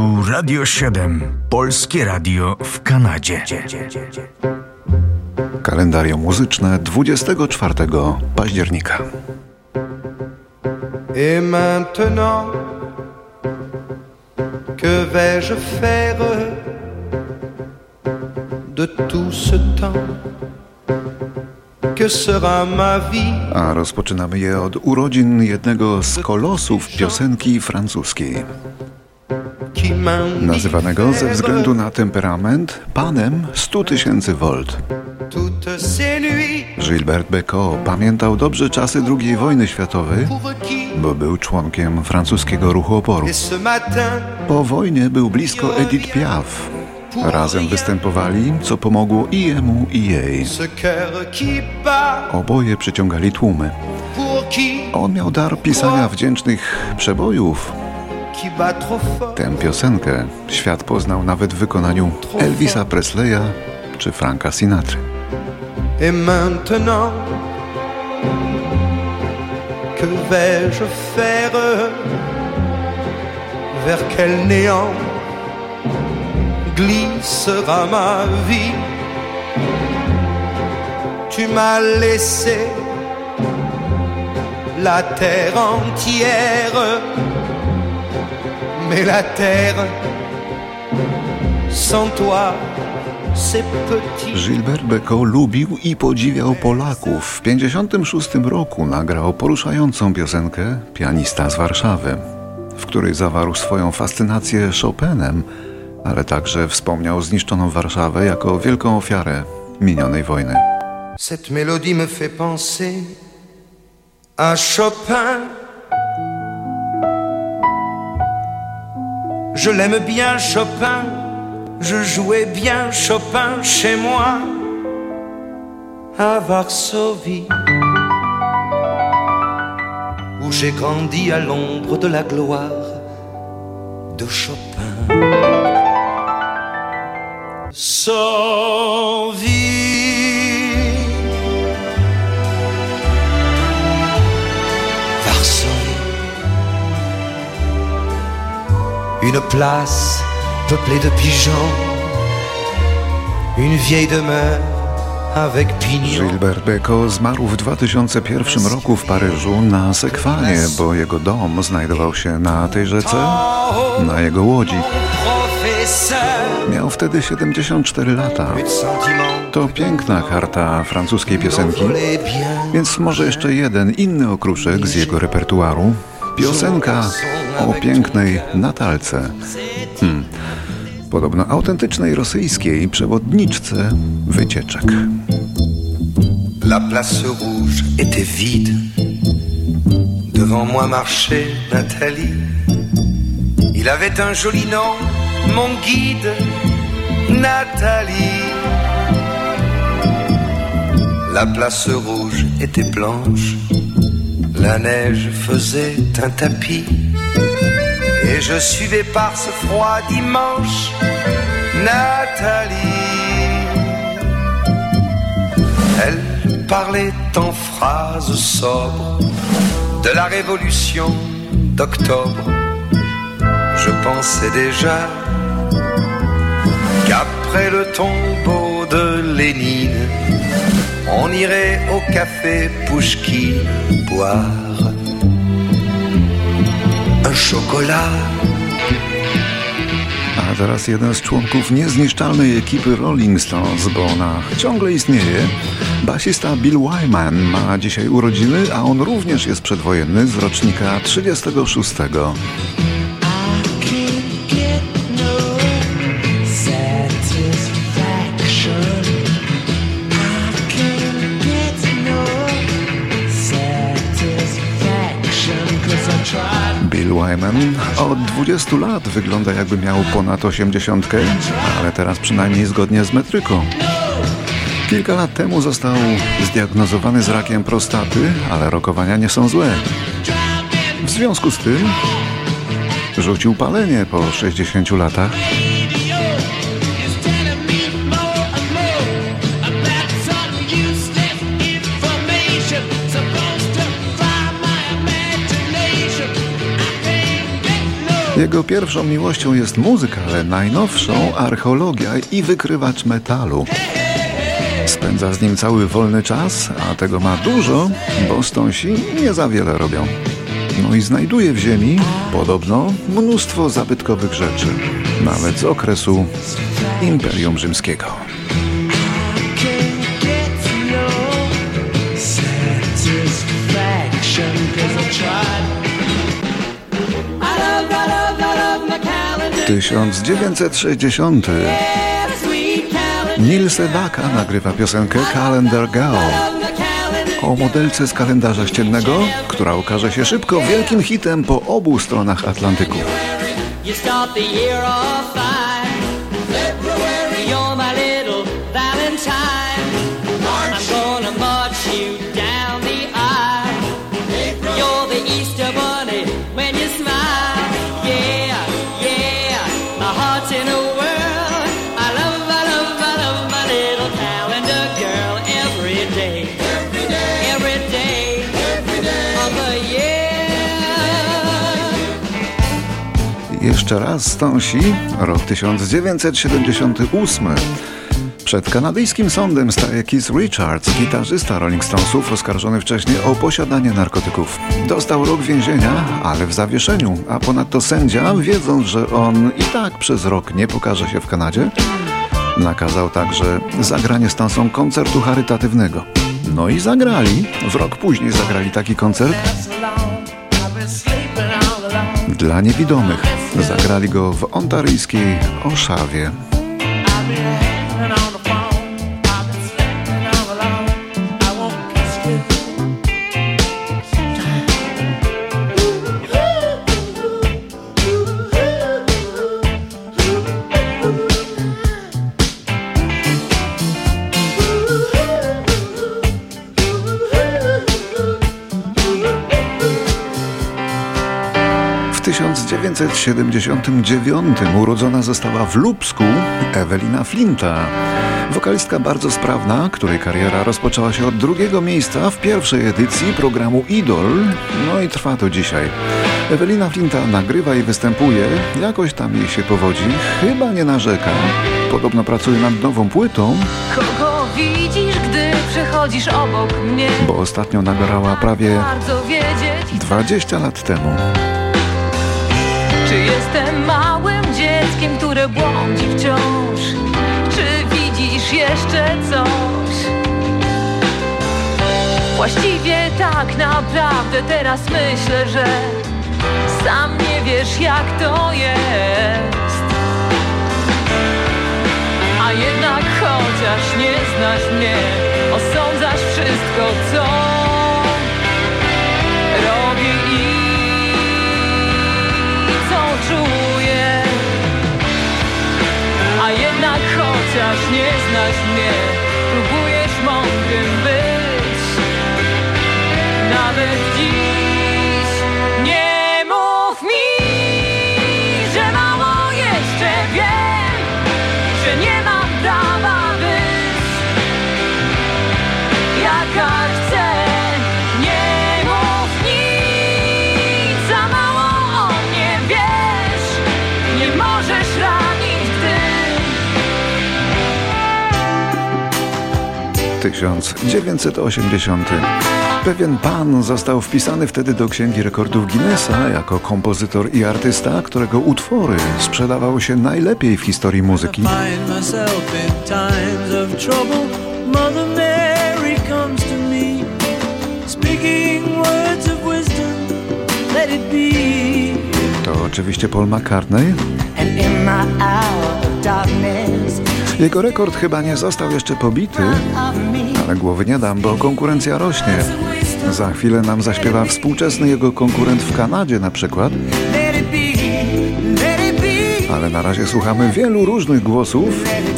Tu Radio 7, polskie radio w Kanadzie. Kalendarium muzyczne 24 października. Et maintenant, que vais-je faire de tout ce temps Que sera ma vie A rozpoczynamy je od urodzin jednego z kolosów piosenki francuskiej. Nazywanego ze względu na temperament panem 100 tysięcy volt. Gilbert Bécaud pamiętał dobrze czasy II wojny światowej, bo był członkiem francuskiego ruchu oporu. Po wojnie był blisko Edith Piaf. Razem występowali, co pomogło i jemu, i jej. Oboje przyciągali tłumy. On miał dar pisania wdzięcznych przebojów. Tę piosenkę świat poznał nawet w wykonaniu Elvisa Presleya czy Franka Sinatry. Et maintenant, que vais-je faire? Vers quel néant glissera ma vie? Tu m'as laissé la terre entière, mais la terre sans toi. Gilbert Bécaud lubił i podziwiał Polaków. W 1956 roku nagrał poruszającą piosenkę Pianista z Warszawy, w której zawarł swoją fascynację Chopinem, ale także wspomniał zniszczoną Warszawę jako wielką ofiarę minionej wojny. Cette mélodie me fait penser à Chopin. Je l'aime bien Chopin, je jouais bien Chopin chez moi à Varsovie, où j'ai grandi à l'ombre de la gloire de Chopin. Une place peuplée de pigeons, une vieille demeure. Gilbert Bécaud zmarł w 2001 roku w Paryżu na Sekwanie, bo jego dom znajdował się na tej rzece, na jego łodzi. Miał wtedy 74 lata. To piękna karta francuskiej piosenki, więc może jeszcze jeden inny okruszek z jego repertuaru. Piosenka o pięknej Natalce. Hmm. Podobno autentycznej rosyjskiej przewodniczce wycieczek. La place rouge était vide. Devant moi marchait Nathalie. Il avait un joli nom, mon guide, Nathalie. La place rouge était blanche. La neige faisait un tapis. Et je suivais par ce froid dimanche Nathalie. Elle parlait en phrases sobres de la révolution d'octobre. Je pensais déjà qu'après le tombeau de Lénine, on irait au café Pouchki boire un chocolat. A teraz jeden z członków niezniszczalnej ekipy Rolling Stones, bo ona ciągle istnieje. Basista Bill Wyman ma dzisiaj urodziny, a on również jest przedwojenny z rocznika 36. Bill Wyman od 20 lat wygląda jakby miał ponad 80, ale teraz przynajmniej zgodnie z metryką. Kilka lat temu został zdiagnozowany z rakiem prostaty, ale rokowania nie są złe. W związku z tym rzucił palenie po 60 latach. Jego pierwszą miłością jest muzyka, ale najnowszą archeologia i wykrywacz metalu. Spędza z nim cały wolny czas, a tego ma dużo, bo stąsi nie za wiele robią. No i znajduje w ziemi, podobno, mnóstwo zabytkowych rzeczy, nawet z okresu Imperium Rzymskiego. Can't 1960. Yeah, sweet calendar. Neil Sedaka nagrywa piosenkę Calendar Girl o modelce z kalendarza ściennego, która okaże się szybko wielkim hitem po obu stronach Atlantyku. Jeszcze raz stąsi rok 1978. Przed kanadyjskim sądem staje Keith Richards, gitarzysta Rolling Stonesów, oskarżony wcześniej o posiadanie narkotyków. Dostał rok więzienia, ale w zawieszeniu, a ponadto sędzia, wiedząc, że on i tak przez rok nie pokaże się w Kanadzie, nakazał także zagranie Stonesom koncertu charytatywnego. No i zagrali. W rok później zagrali taki koncert dla niewidomych. Zagrali go w ontaryjskiej Oszawie. 1979 urodzona została w Lubsku Ewelina Flinta. Wokalistka bardzo sprawna, której kariera rozpoczęła się od drugiego miejsca w pierwszej edycji programu Idol, no i trwa to dzisiaj. Ewelina Flinta nagrywa i występuje, jakoś tam jej się powodzi, chyba nie narzeka. Podobno pracuje nad nową płytą, Kogo widzisz, gdy przechodzisz obok mnie? bo ostatnio nagrała prawie Bardzo wiedzieć, 20 lat temu. Czy jestem małym dzieckiem, które błądzi wciąż. Czy widzisz jeszcze coś? Właściwie tak naprawdę teraz myślę, że sam nie wiesz jak to jest. A jednak chociaż nie znasz mnie, osądzasz wszystko, co czuję. A jednak chociaż nie znasz mnie, próbujesz mądrym być. Nawet dziś 1980. Pewien pan został wpisany wtedy do Księgi Rekordów Guinnessa jako kompozytor i artysta, którego utwory sprzedawały się najlepiej w historii muzyki. find myself in times of trouble, Mother Mary comes to me, speaking words of wisdom. Let it be. To oczywiście Paul McCartney. Jego rekord chyba nie został jeszcze pobity, ale głowy nie dam, bo konkurencja rośnie. Za chwilę nam zaśpiewa współczesny jego konkurent w Kanadzie na przykład, ale na razie słuchamy wielu różnych głosów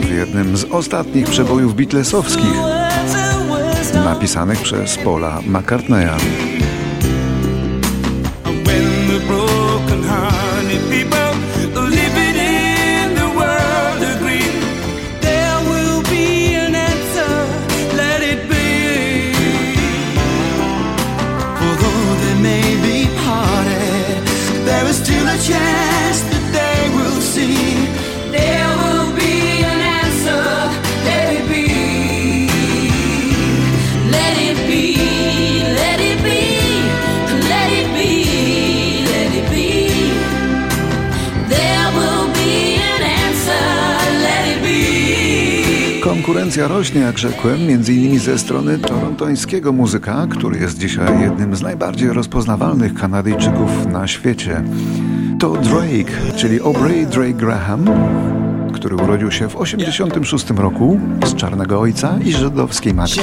w jednym z ostatnich przebojów wisdom. napisanych przez Paula McCartneya. Konkurencja rośnie, jak rzekłem, między innymi ze strony torontońskiego muzyka, który jest dzisiaj jednym z najbardziej rozpoznawalnych Kanadyjczyków na świecie. To Drake, czyli Aubrey Drake Graham, który urodził się w 86 roku z czarnego ojca i żydowskiej matki.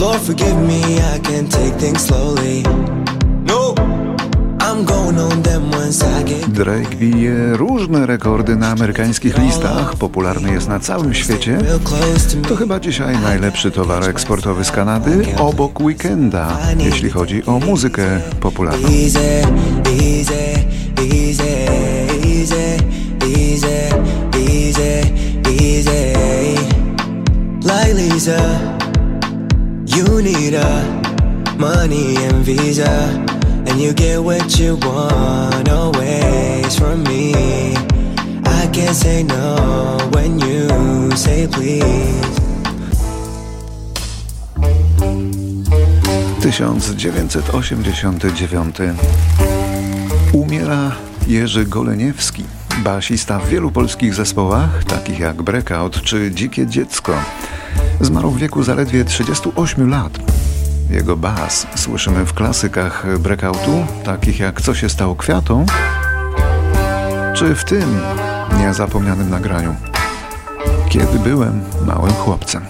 Lord, forgive me, I can take things slowly. Drake bije różne rekordy na amerykańskich listach, popularny jest na całym świecie. to chyba dzisiaj najlepszy towar eksportowy z Kanady, obok Weekenda, jeśli chodzi o muzykę popularną. You need a money and visa, and you get what you want always from me. I can't say no when you say please. 1989 Umiera Jerzy Goleniewski, basista w wielu polskich zespołach, takich jak Breakout czy Dzikie Dziecko. Zmarł w wieku zaledwie 38 lat. Jego bas słyszymy w klasykach Breakoutu, takich jak Co się stało kwiatą, czy w tym niezapomnianym nagraniu. Kiedy byłem małym chłopcem.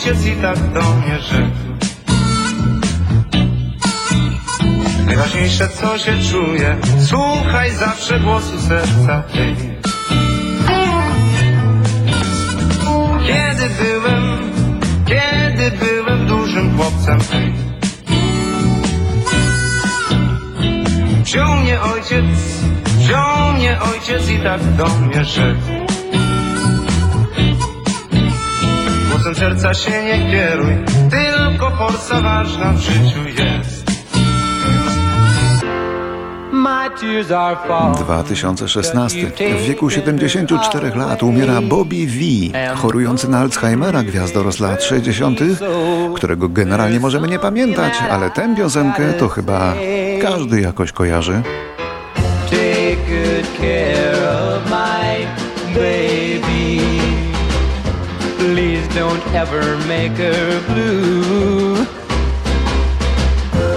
Ojciec i tak do mnie rzekł. Najważniejsze co się czuje, słuchaj zawsze głosu serca, hej. Kiedy byłem, kiedy byłem dużym chłopcem. Wziął mnie ojciec, wziął mnie ojciec i tak do mnie rzekł. Głosem serca się nie kieruj, tylko forsa ważna w życiu jest. My tears are falling. 2016. W wieku 74 lat umiera Bobby V, chorujący na Alzheimera gwiazdor lat 60., którego generalnie możemy nie pamiętać, ale tę piosenkę to chyba każdy jakoś kojarzy. Take good care of don't ever make her blue.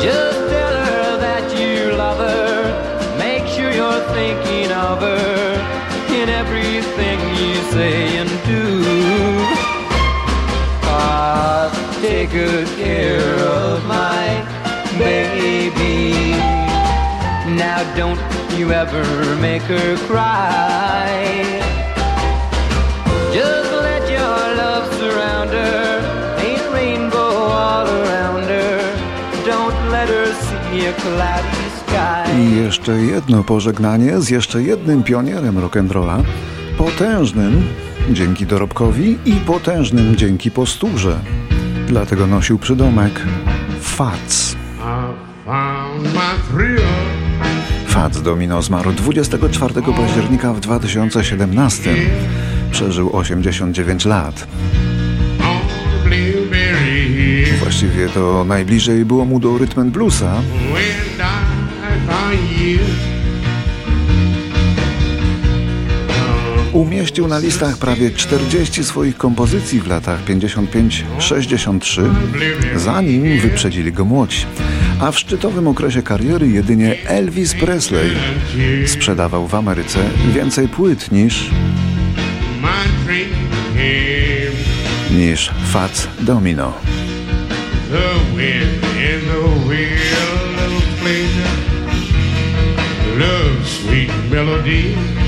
Just tell her that you love her. Make sure you're thinking of her in everything you say and do. Ah, take good care of my baby. Now don't you ever make her cry. I jeszcze jedno pożegnanie z jeszcze jednym pionierem rock'n'rolla, potężnym dzięki dorobkowi i potężnym dzięki posturze. Dlatego nosił przydomek Fats. found my thrill. Fats Domino zmarł 24 października w 2017. Przeżył 89 lat. Właściwie to najbliżej było mu do rytm bluesa, Umieścił na listach prawie 40 swoich kompozycji w latach 55-63, zanim wyprzedzili go młodzi. A w szczytowym okresie kariery jedynie Elvis Presley sprzedawał w Ameryce więcej płyt niż, niż Fats Domino. The wind in the wheel of pleasure. Love, sweet melody.